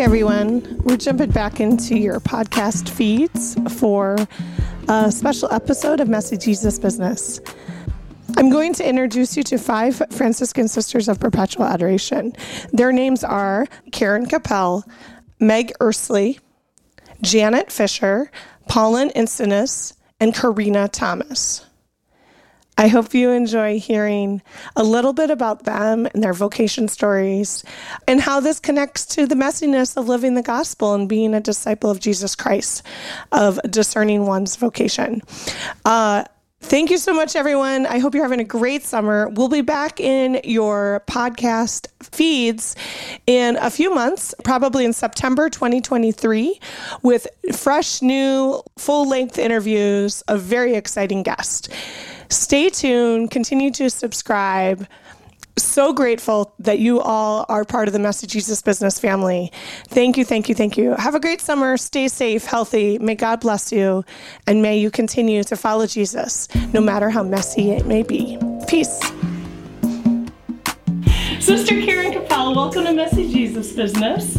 Everyone, we're jumping back into your podcast feeds for a special episode of Messy Jesus Business. I'm going to introduce you to five Franciscan Sisters of Perpetual Adoration. Their names are Karen Kappell, Meg Earsley, Janet Fischer, Paulynn Instenes, and Corrina Thomas. I hope you enjoy hearing a little bit about them and their vocation stories and how this connects to the messiness of living the gospel and being a disciple of Jesus Christ, of discerning one's vocation. Uh, Thank you so much, everyone. I hope you're having a great summer. We'll be back in your podcast feeds in a few months, probably in September 2023, with fresh, new, full length interviews of very exciting guests. Stay tuned, continue to subscribe. So grateful that you all are part of the Messy Jesus Business family. Thank you, thank you, thank you. Have a great summer. Stay safe, healthy. May God bless you, and may you continue to follow Jesus, no matter how messy it may be. Peace. Sister Karen Kappell, welcome to Messy Jesus Business.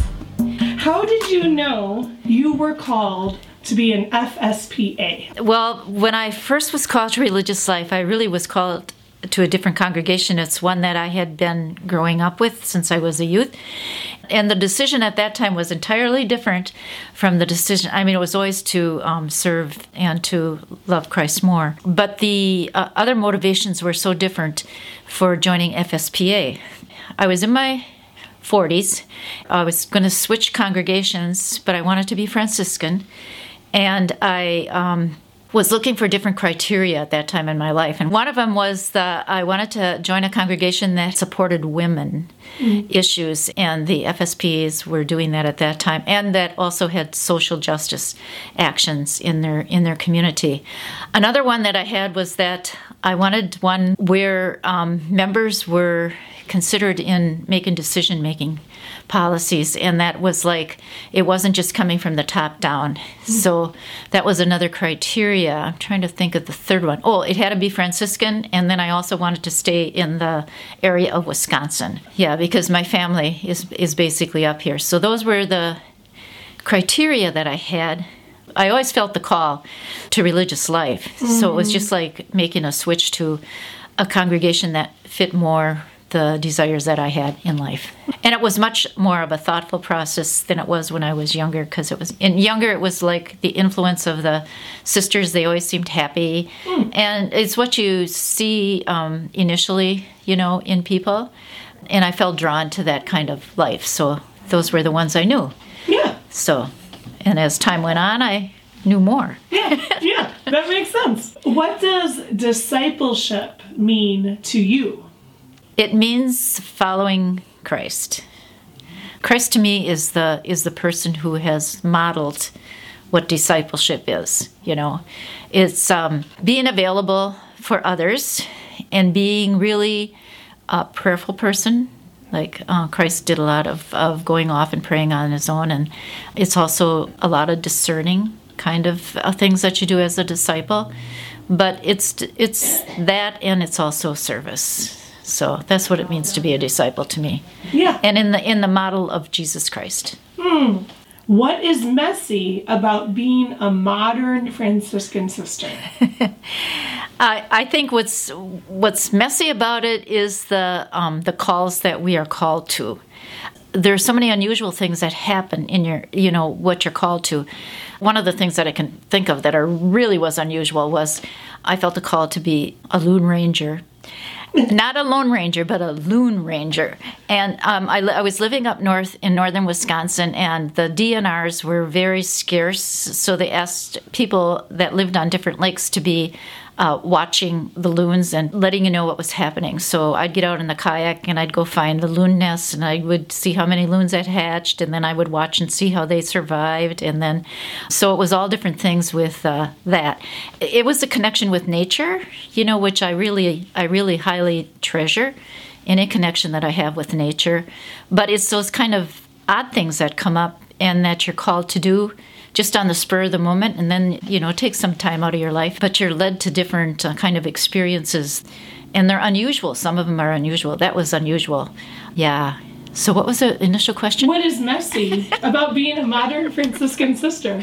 How did you know you were called to be an FSPA? Well, when I first was called to religious life, I really was called to a different congregation. It's one that I had been growing up with since I was a youth. And the decision at that time was entirely different from the decision. I mean, it was always to um, serve and to love Christ more. But the uh, other motivations were so different for joining FSPA. I was in my 40s. I was going to switch congregations, but I wanted to be Franciscan. And I um, was looking for different criteria at that time in my life. And one of them was that I wanted to join a congregation that supported women mm-hmm. issues, and the FSPs were doing that at that time, and that also had social justice actions in their in their community. Another one that I had was that I wanted one where um, members were considered in making decision making policies and that was like it wasn't just coming from the top down mm-hmm. so that was another criteria i'm trying to think of the third one. Oh, it had to be franciscan and then i also wanted to stay in the area of wisconsin yeah because my family is is basically up here so those were the criteria that i had I always felt the call to religious life. Mm-hmm. So it was mm-hmm. just like making a switch to a congregation that fit more the desires that I had in life. And it was much more of a thoughtful process than it was when I was younger because it was in younger it was like the influence of the sisters they always seemed happy. Mm. and it's what you see um, initially you know in people. And I felt drawn to that kind of life. So those were the ones I knew. Yeah. So and as time went on I knew more. Yeah yeah that makes sense. What does discipleship mean to you it means following Christ. Christ to me is the is the person who has modeled what discipleship is. You know, it's um, being available for others and being really a prayerful person. Like uh, Christ did a lot of, of going off and praying on his own, and it's also a lot of discerning kind of uh, things that you do as a disciple. But it's it's that, and it's also service so that's what it means to be a disciple to me. Yeah. And in the in the model of Jesus Christ. Hmm. What is messy about being a modern Franciscan sister? I, I think what's what's messy about it is the um, the calls that we are called to. There are so many unusual things that happen in your you know what you're called to. One of the things that I can think of that are really was unusual was I felt a call to be a loon ranger not a lone ranger, but a loon ranger. And um, I, I, was living up north in northern Wisconsin, and the DNRs were very scarce. So they asked people that lived on different lakes to be uh, watching the loons and letting you know what was happening. So I'd get out in the kayak and I'd go find the loon nests and I would see how many loons had hatched and then I would watch and see how they survived. And then, so it was all different things with uh, that. It was a connection with nature, you know, which I really, I really highly treasure. Any connection that I have with nature, but it's those kind of odd things that come up and that you're called to do just on the spur of the moment and then you know take some time out of your life but you're led to different uh, kind of experiences and they're unusual some of them are unusual that was unusual yeah So, what was the initial question? What is messy about being a modern Franciscan sister?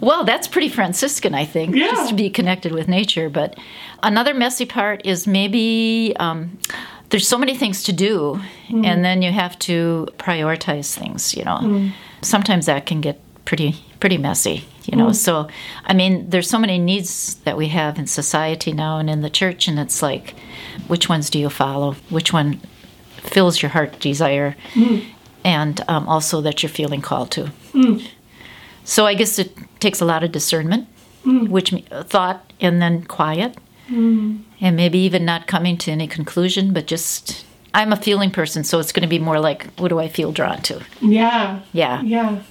Well, that's pretty Franciscan, I think, Yeah. just to be connected with nature. But another messy part is maybe um, there's so many things to do, and then you have to prioritize things. You know, sometimes that can get pretty pretty messy. You know, mm. so I mean, there's so many needs that we have in society now and in the church, and it's like, which ones do you follow? Which one fills your heart desire, mm. and um, also that you're feeling called to. Mm. So I guess it takes a lot of discernment, which uh, thought, and then quiet, and maybe even not coming to any conclusion, but just I'm a feeling person, so it's going to be more like, what do I feel drawn to? Yeah. Yeah, Yeah.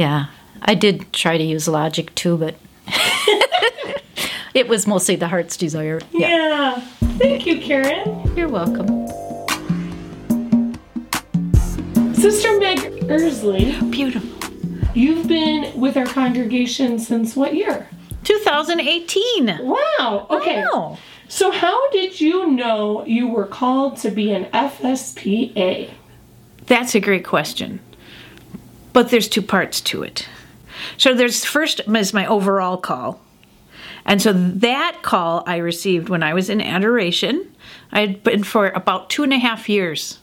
Yeah. I did try to use logic too, but it was mostly the heart's desire. Yeah, Yeah. Thank you, Karen. you're welcome. Sister Meg Earsley, Beautiful. you've been with our congregation since what year? 2018. Wow. Okay. Wow. So, how did you know you were called to be an FSPA? That's a great question. But there's two parts to it. So there's first is my overall call. And so that call I received when I was in adoration. I had been for about two and a half years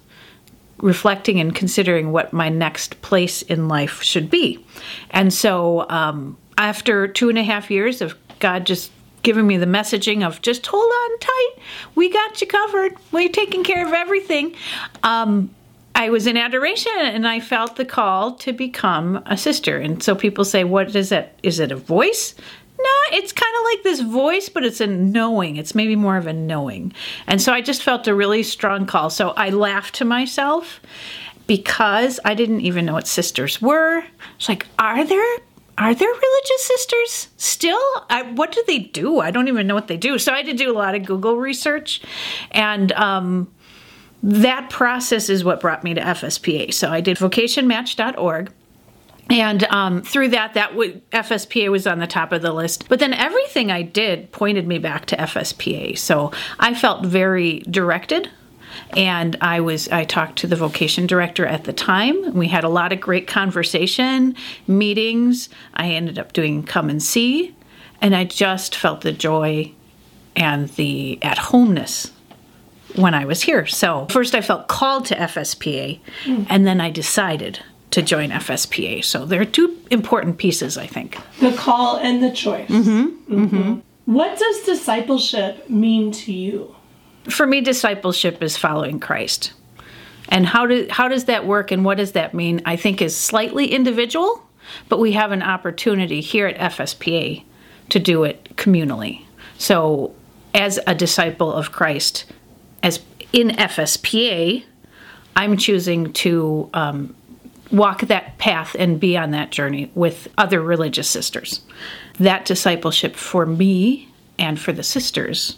reflecting and considering what my next place in life should be. And so um, after two and a half years of God just giving me the messaging of just hold on tight, we got you covered, we're taking care of everything. Um, I was in adoration and I felt the call to become a sister. And so people say, What is it? Is it a voice? No, it's kind of like this voice, but it's a knowing. It's maybe more of a knowing. And so I just felt a really strong call. So I laughed to myself because I didn't even know what sisters were. It's like, are there are there religious sisters still? I, what do they do? I don't even know what they do. So I had to do a lot of Google research, and um, that process is what brought me to FSPA. So I did vocationmatch.org. And um, through that, that would FSPA was on the top of the list. But then everything I did pointed me back to FSPA. So I felt very directed, and I was I talked to the vocation director at the time. We had a lot of great conversation, meetings. I ended up doing come and see, and I just felt the joy and the at homeness when I was here. So first I felt called to FSPA, hmm. and then I decided to join FSPA. So there are two important pieces, I think. The call and the choice. Mm-hmm. Mm-hmm. mm-hmm. What does discipleship mean to you? For me, discipleship is following Christ. And how do how does that work and what does that mean? I think is slightly individual, but we have an opportunity here at FSPA to do it communally. So as a disciple of Christ, as in FSPA, I'm choosing to um, walk that path and be on that journey with other religious sisters. That discipleship for me and for the sisters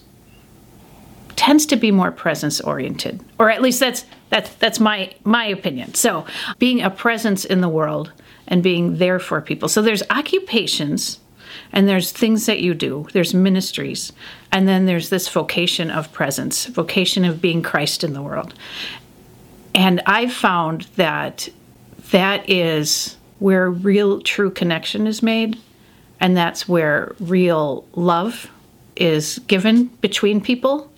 tends to be more presence oriented or at least that's that's that's my my opinion so being a presence in the world and being there for people so there's occupations and there's things that you do. There's ministries. And then there's this vocation of presence vocation of being christ in the world. And i've found that that is where real true connection is made. And that's where real love is given between people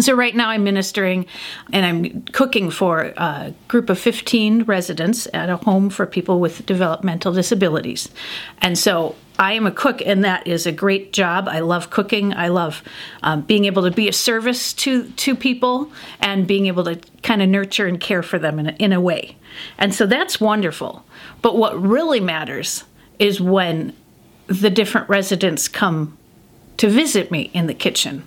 so right now I'm ministering and I'm cooking for a group of 15 residents at a home for people with developmental disabilities. And so I am a cook and that is a great job. I love cooking. I love um, being able to be a service to, to people and being able to kind of nurture and care for them in a, in a way. And so that's wonderful. But what really matters is when the different residents come to visit me in the kitchen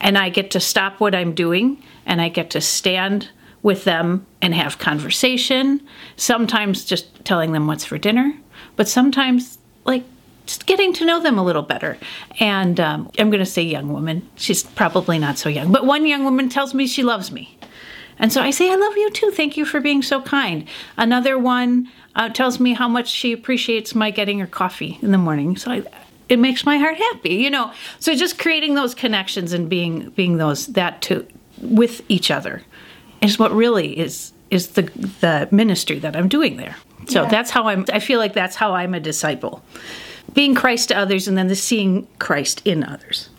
and I get to stop what I'm doing and I get to stand with them and have conversation. Sometimes just telling them what's for dinner, but sometimes like just getting to know them a little better. And um, I'm going to say young woman. She's probably not so young, but one young woman tells me she loves me. And so I say, I love you too. Thank you for being so kind. Another one uh, tells me how much she appreciates my getting her coffee in the morning. So I, it makes my heart happy, you know. So just creating those connections and being being those that to with each other is what really is is the the ministry that I'm doing there. So Yeah. that's how I'm I feel like that's how I'm a disciple. Being Christ to others and then the seeing Christ in others.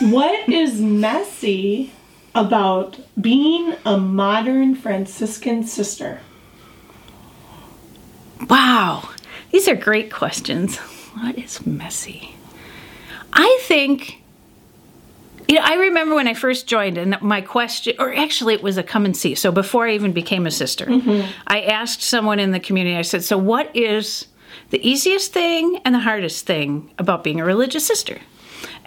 What is messy about being a modern Franciscan sister? Wow. These are great questions. What is messy? I think you know, I remember when I first joined, and my question, or actually, it was a come and see. So before I even became a sister, mm-hmm. I asked someone in the community. I said, "So, what is the easiest thing and the hardest thing about being a religious sister?"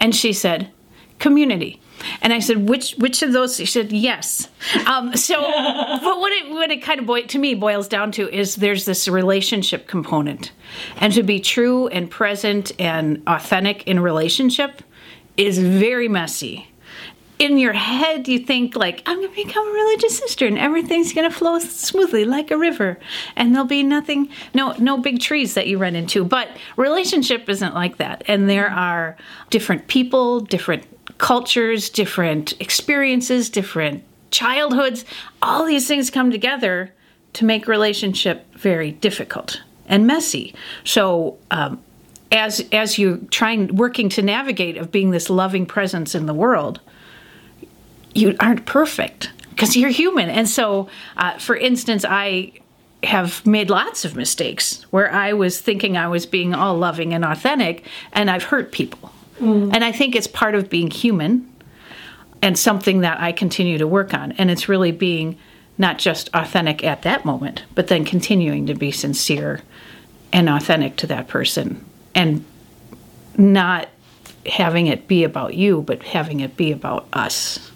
And she said, "Community." And I said, "Which which of those?" She said, "Yes." Um, so, but what it what it kind of boi- to me boils down to is there's this relationship component, and to be true and present and authentic in relationship is very messy. In your head, you think like, I'm going to become a religious sister, and everything's going to flow smoothly like a river, and there'll be nothing, no, no big trees that you run into. But relationship isn't like that, and there are different people, different cultures, different experiences, different childhoods. All these things come together to make relationship very difficult and messy. So. Um, as as you're trying working to navigate of being this loving presence in the world you aren't perfect because you're human and so uh, for instance i have made lots of mistakes where i was thinking i was being all loving and authentic and i've hurt people Mm. and i think it's part of being human and something that i continue to work on and it's really being not just authentic at that moment but then continuing to be sincere and authentic to that person and not having it be about you, but having it be about us.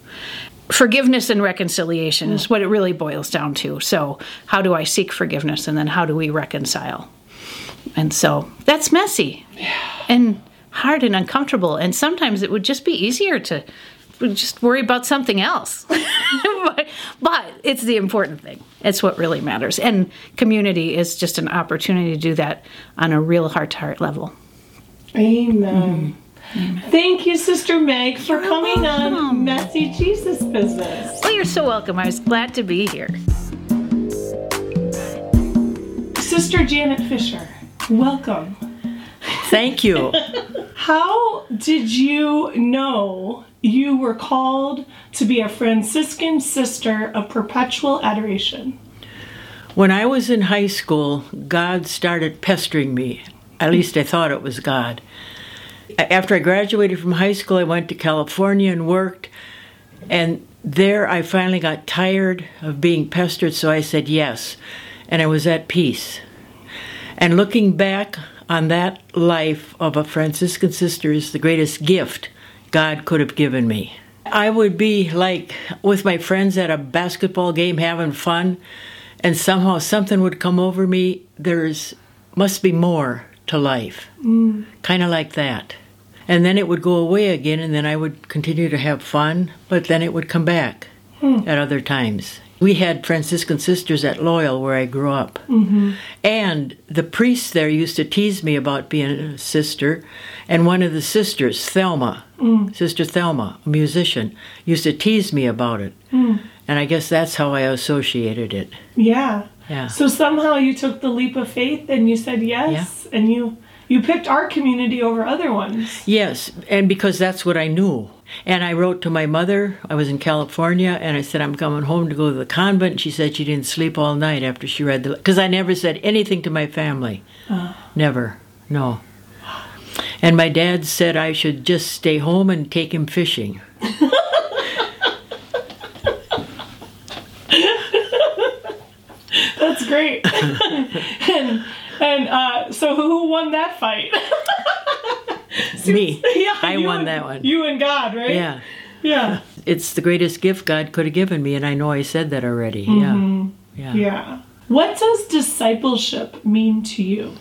Forgiveness and reconciliation is mm. what it really boils down to. So, how do I seek forgiveness and then how do we reconcile? And so that's messy Yeah. and hard and uncomfortable. And sometimes it would just be easier to just worry about something else. but, but it's the important thing. It's what really matters. And community is just an opportunity to do that on a real heart to heart level. Amen. Mm-hmm. Thank you, Sister Meg, for coming on Messy Jesus Business. Well, you're so welcome. I was glad to be here. Sister Janet Fischer, welcome. Thank you. How did you know you were called to be a Franciscan sister of perpetual adoration? when I was in high school, God started pestering me. At least I thought it was God. After I graduated from high school, I went to California and worked. And there I finally got tired of being pestered, so I said yes. And I was at peace. And looking back on that life of a Franciscan sister is the greatest gift God could have given me. I would be like with my friends at a basketball game having fun, and somehow something would come over me. There's must be more to life. Mm. Kind of like that. And then it would go away again, and then I would continue to have fun, but then it would come back hmm. at other times. We had Franciscan sisters at Loyal where I grew up. Mm-hmm. And the priest there used to tease me about being a sister. And one of the sisters, Thelma, mm. Sister Thelma, a musician, used to tease me about it. Mm. And I guess that's how I associated it. Yeah. Yeah. So somehow you took the leap of faith and you said yes, and you you picked our community over other ones. Yes, and because that's what I knew. And I wrote to my mother. I was in California, and I said I'm coming home to go to the convent. And she said she didn't sleep all night after she read the. Because I never said anything to my family. Uh. Never. No. And my dad said I should just stay home and take him fishing. That's great. and and uh, so who won that fight? Me. yeah, I won and- that one. You and God, right? Yeah. Yeah. It's the greatest gift God could have given me, and I know I said that already. Yeah. Yeah. Yeah. What does discipleship mean to you?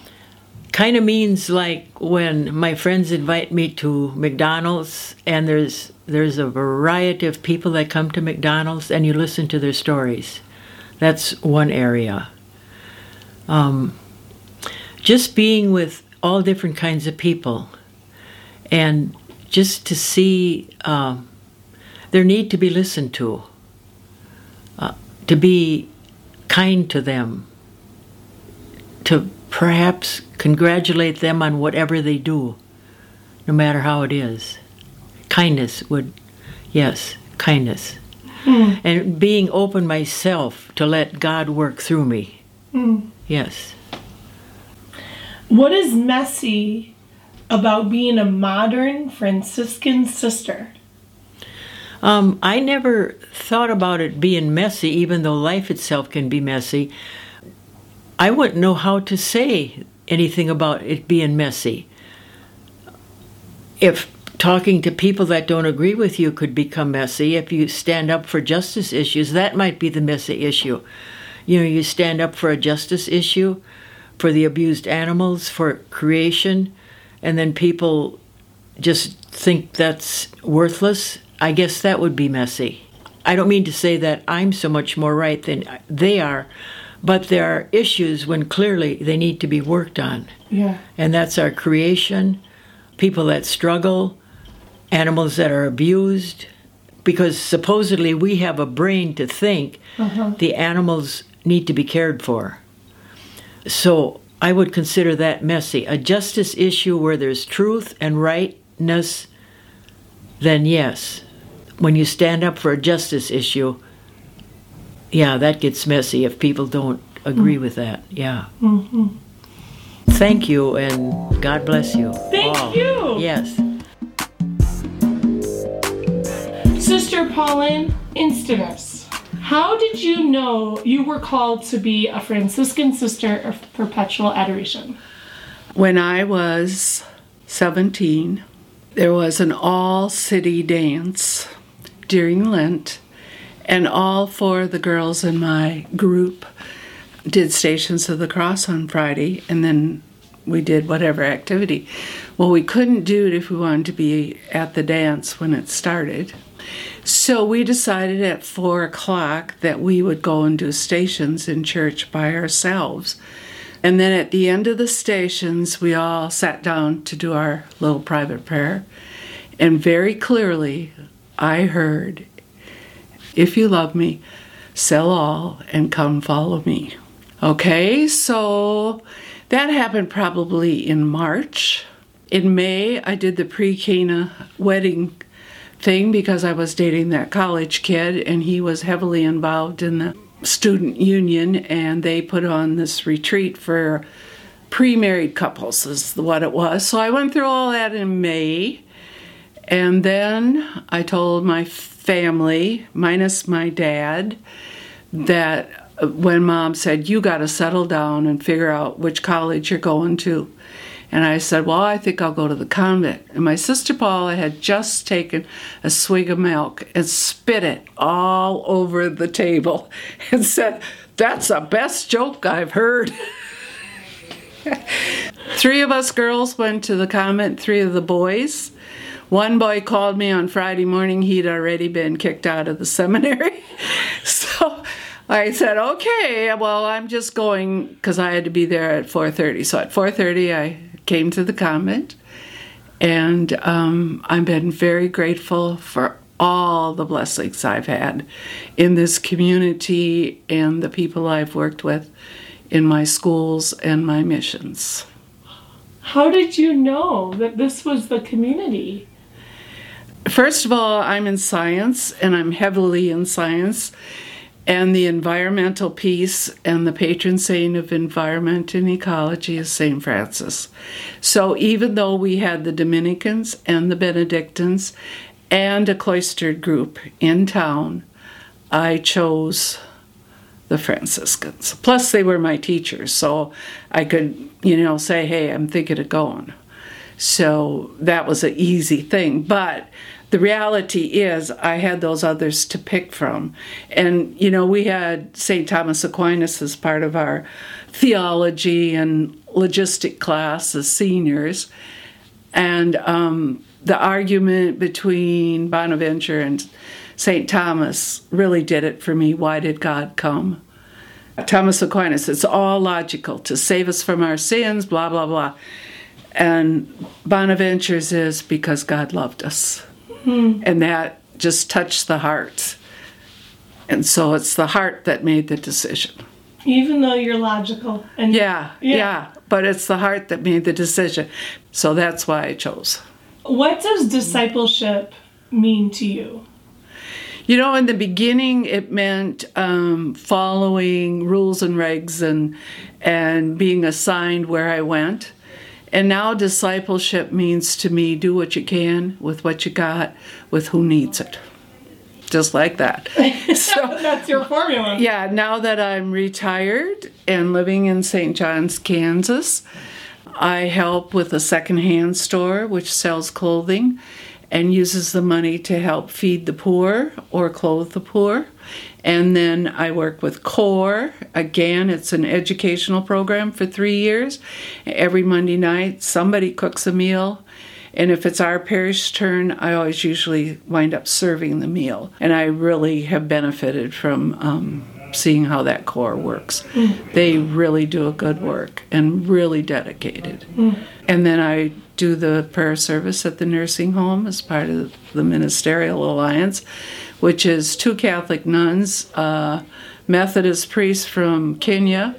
kind of means like when my friends invite me to McDonald's and there's there's a variety of people that come to McDonald's and you listen to their stories. That's one area. Um, just being with all different kinds of people and just to see um, their need to be listened to, uh, to be kind to them, to perhaps congratulate them on whatever they do, no matter how it is. Kindness would, yes, kindness. Mm. And being open myself to let God work through me. Mm. Yes. What is messy about being a modern Franciscan sister? Um, I never thought about it being messy, even though life itself can be messy. I wouldn't know how to say anything about it being messy. If talking to people that don't agree with you could become messy, if you stand up for justice issues, that might be the messy issue. You know, you stand up for a justice issue, for the abused animals, for creation, and then people just think that's worthless I guess that would be messy. I don't mean to say that I'm so much more right than they are, but there are issues when clearly they need to be worked on. Yeah. And that's our creation, people that struggle, animals that are abused, because supposedly we have a brain to think uh-huh. the animals need to be cared for. So I would consider that messy. A justice issue where there's truth and rightness, then yes, when you stand up for a justice issue, yeah, that gets messy if people don't agree mm with that. Yeah. Mm-hmm. Thank you, and God bless you. Thank all. you. Yes. Sister Paulynn Instenes, how did you know you were called to be a Franciscan sister of perpetual adoration? When I was 17, there was an all city dance during Lent, and all four of the girls in my group did Stations of the Cross on Friday, and then we did whatever activity. Well, we couldn't do it if we wanted to be at the dance when it started. So we decided at four o'clock that we would go and do stations in church by ourselves. And then at the end of the stations, we all sat down to do our little private prayer. And very clearly, I heard, If you love me, sell all and come follow me. Okay, so that happened probably in March. In May, I did the pre Cana wedding thing because I was dating that college kid and he was heavily involved in the student union and they put on this retreat for pre-married couples is what it was. So I went through all that in May and then I told my family, minus my dad, that when mom said, You got to settle down and figure out which college you're going to. And I said, Well, I think I'll go to the convent. And my sister Paula had just taken a swig of milk and spit it all over the table and said, That's the best joke I've heard. three of us girls went to the convent, three of the boys. One boy called me on Friday morning. He'd already been kicked out of the seminary. so I said, "Okay, well, I'm just going because I had to be there at 4:30." So at 4:30, I came to the convent, and um, I've been very grateful for all the blessings I've had in this community and the people I've worked with in my schools and my missions. How did you know that this was the community? First of all, I'm in science and I'm heavily in science and the environmental piece and the patron saint of environment and ecology is St. Francis. So even though we had the Dominicans and the Benedictines and a cloistered group in town, I chose the Franciscans. Plus, they were my teachers, so I could, you know, say, hey, I'm thinking of going. So that was an easy thing. But the reality is, I had those others to pick from. And, you know, we had St. Thomas Aquinas as part of our theology and logistic class as seniors. And um, the argument between Bonaventure and St. Thomas really did it for me. Why did God come? Thomas Aquinas, it's all logical to save us from our sins, blah, blah, blah. And Bonaventure's is because God loved us. Mm. And that just touched the heart. And so it's the heart that made the decision. Even though you're logical and Yeah, Yeah. yeah, But it's the heart that made the decision. So that's why I chose. What does discipleship mean to you? You know, in the beginning, it meant um, following rules and regs and and being assigned where I went. And now discipleship means to me do what you can with what you got with who needs it. Just like that. so That's your formula. yeah, now that I'm retired and living in St. John's, Kansas, I help with a secondhand store which sells clothing and uses the money to help feed the poor or clothe the poor. And then I work with CORE. Again, it's an educational program for three years. Every Monday night, somebody cooks a meal. And if it's our parish turn, I always usually wind up serving the meal. And I really have benefited from um, seeing how that core works. They really do a good work and really dedicated. And then I do the prayer service at the nursing home as part of the Ministerial Alliance, which is two Catholic nuns, a Methodist priest from Kenya,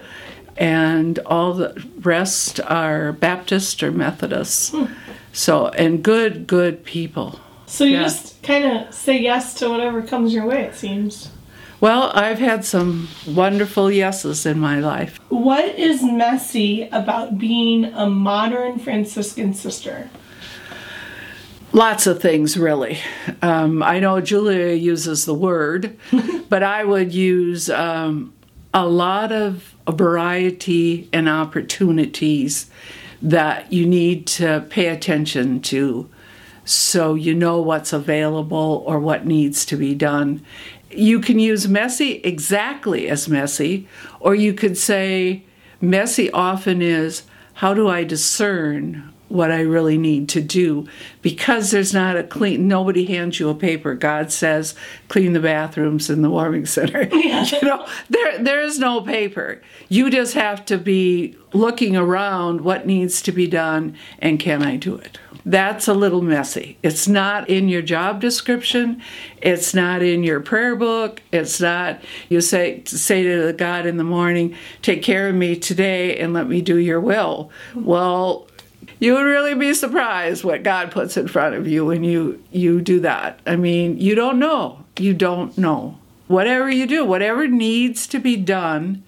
and all the rest are Baptist or Methodists. Hmm. So, and good, good people. So you Yeah. just kind of say yes to whatever comes your way, it seems. Well, I've had some wonderful yeses in my life. What is messy about being a modern Franciscan sister? Lots of things, really. Um, I know Julia uses the word, but I would use um, a lot of variety and opportunities that you need to pay attention to so you know what's available or what needs to be done. You can use messy exactly as messy, or you could say messy often is how do I discern what I really need to do because there's not a clean nobody hands you a paper. God says clean the bathrooms in the warming center. you know, there there is no paper. You just have to be looking around what needs to be done and can I do it? That's a little messy. It's not in your job description. It's not in your prayer book. It's not you say say to God in the morning, "Take care of me today and let me do your will." Well, you would really be surprised what God puts in front of you when you you do that. I mean, you don't know. You don't know. Whatever you do, whatever needs to be done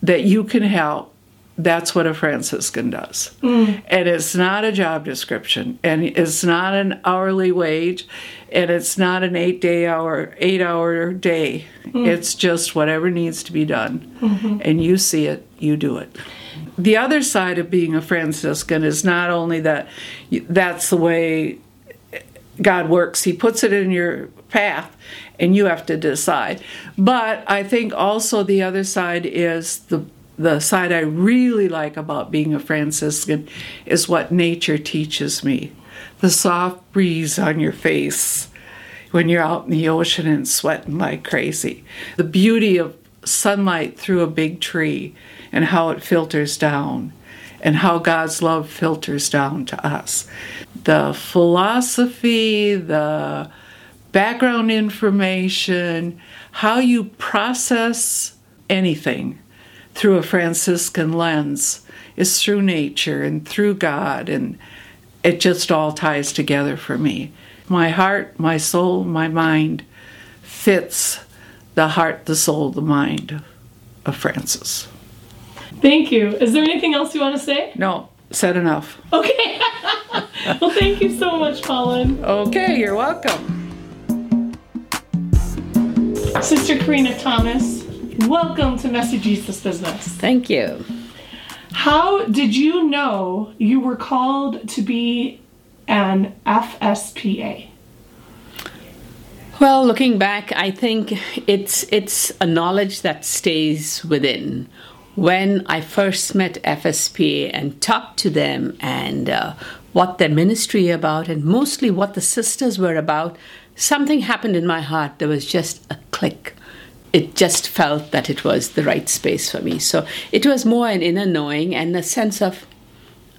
that you can help, that's what a Franciscan does. Mm. And it's not a job description, and it's not an hourly wage, and it's not an eight day hour, eight hour day. Mm. It's just whatever needs to be done. Mm-hmm. And you see it, you do it. The other side of being a Franciscan is not only that that's the way God works. He puts it in your path and you have to decide. But I think also the other side is the the side I really like about being a Franciscan is what nature teaches me. The soft breeze on your face when you're out in the ocean and sweating like crazy. The beauty of sunlight through a big tree and how it filters down and how God's love filters down to us. The philosophy, the background information, how you process anything through a Franciscan lens is through nature and through God, and it just all ties together for me. My heart, my soul, my mind fits the heart, the soul, the mind of Francis. Thank you. Is there anything else you want to say? No, said enough. Okay. well, thank you so much, Colin. Okay, you're welcome. Sister Corrina Thomas, welcome to Messy Jesus Business. Thank you. How did you know you were called to be an FSPA? Well, looking back, I think it's it's a knowledge that stays within. When I first met FSPA and talked to them and uh, what their ministry about and mostly what the sisters were about, something happened in my heart. There was just a click. It just felt that it was the right space for me. So it was more an inner knowing and a sense of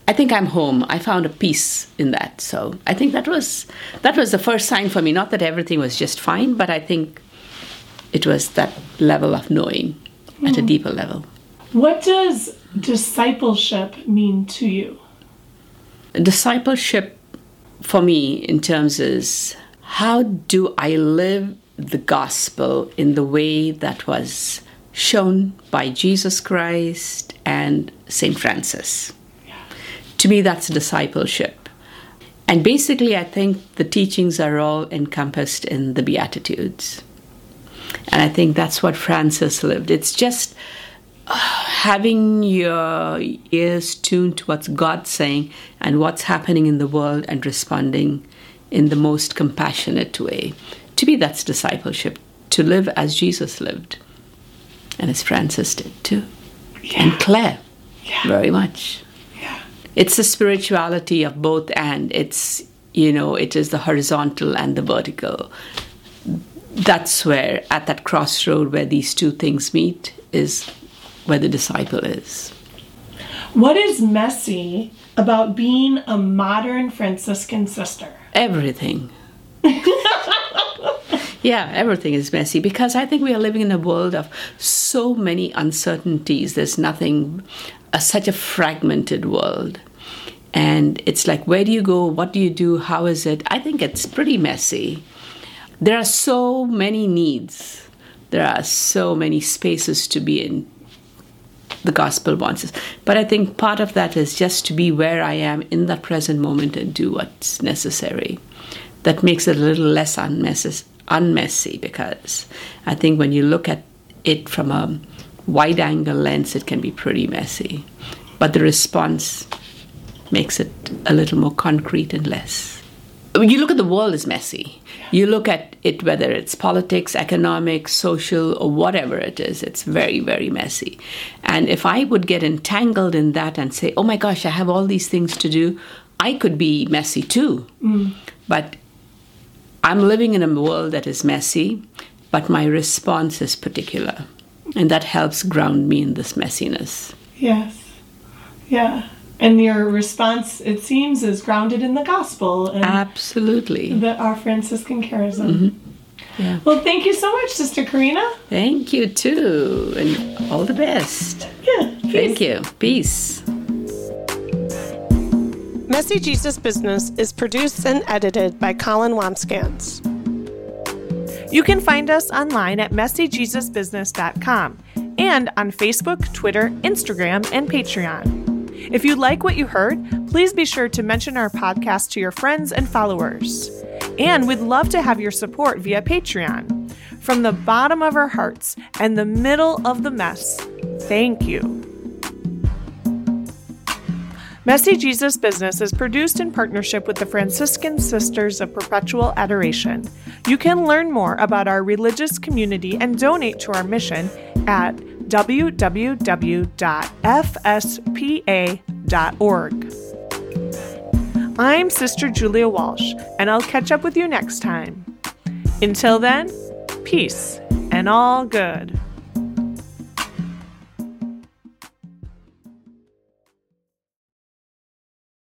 I think I'm home. I found a peace in that. So I think that was that was the first sign for me. Not that everything was just fine, but I think it was that level of knowing. at a deeper level. What does discipleship mean to you? Discipleship for me, in terms, is how do I live the gospel in the way that was shown by Jesus Christ and St. Francis? To me, that's discipleship. And basically, I think the teachings are all encompassed in the Beatitudes. And I think that's what Francis lived. It's just having your ears tuned to what's God saying and what's happening in the world and responding in the most compassionate way. To me, that's discipleship, to live as Jesus lived. And as Francis did too. Yeah. And Clare, Yeah. very much. Yeah. It's the spirituality of both, and it's, you know, it is the horizontal and the vertical. That's where, at that crossroad where these two things meet, is where the disciple is. What is messy about being a modern Franciscan sister? Everything. yeah, everything is messy because I think we are living in a world of so many uncertainties. There's nothing, uh, such a fragmented world. And it's like, where do you go? What do you do? How is it? I think it's pretty messy. There are so many needs, there are so many spaces to be in. The gospel wants us. But I think part of that is just to be where I am in that present moment and do what's necessary. That makes it a little less unmessy, unmessy because I think when you look at it from a wide angle lens, it can be pretty messy. But the response makes it a little more concrete and less. You look at the world as messy. You look at it, whether it's politics, economics, social, or whatever it is, it's very, very messy. And if I would get entangled in that and say, oh my gosh, I have all these things to do, I could be messy too. Mm. But I'm living in a world that is messy, but my response is particular. And that helps ground me in this messiness. Yes. Yeah. And your response, it seems, is grounded in the gospel and Absolutely. the, our Franciscan charism. Mm-hmm. Yeah. Well, thank you so much, Sister Corrina. Thank you too, and all the best. Yeah. Thank you. Peace. Messy Jesus Business is produced and edited by Colin Wambsgans. You can find us online at messyjesusbusiness.com and on Facebook, Twitter, Instagram, and Patreon. If you like what you heard, please be sure to mention our podcast to your friends and followers. And we'd love to have your support via Patreon. From the bottom of our hearts and the middle of the mess, thank you. Messy Jesus Business is produced in partnership with the Franciscan Sisters of Perpetual Adoration. You can learn more about our religious community and donate to our mission at www.fspa.org. I'm Sister Julia Walsh, and I'll catch up with you next time. Until then, peace and all good.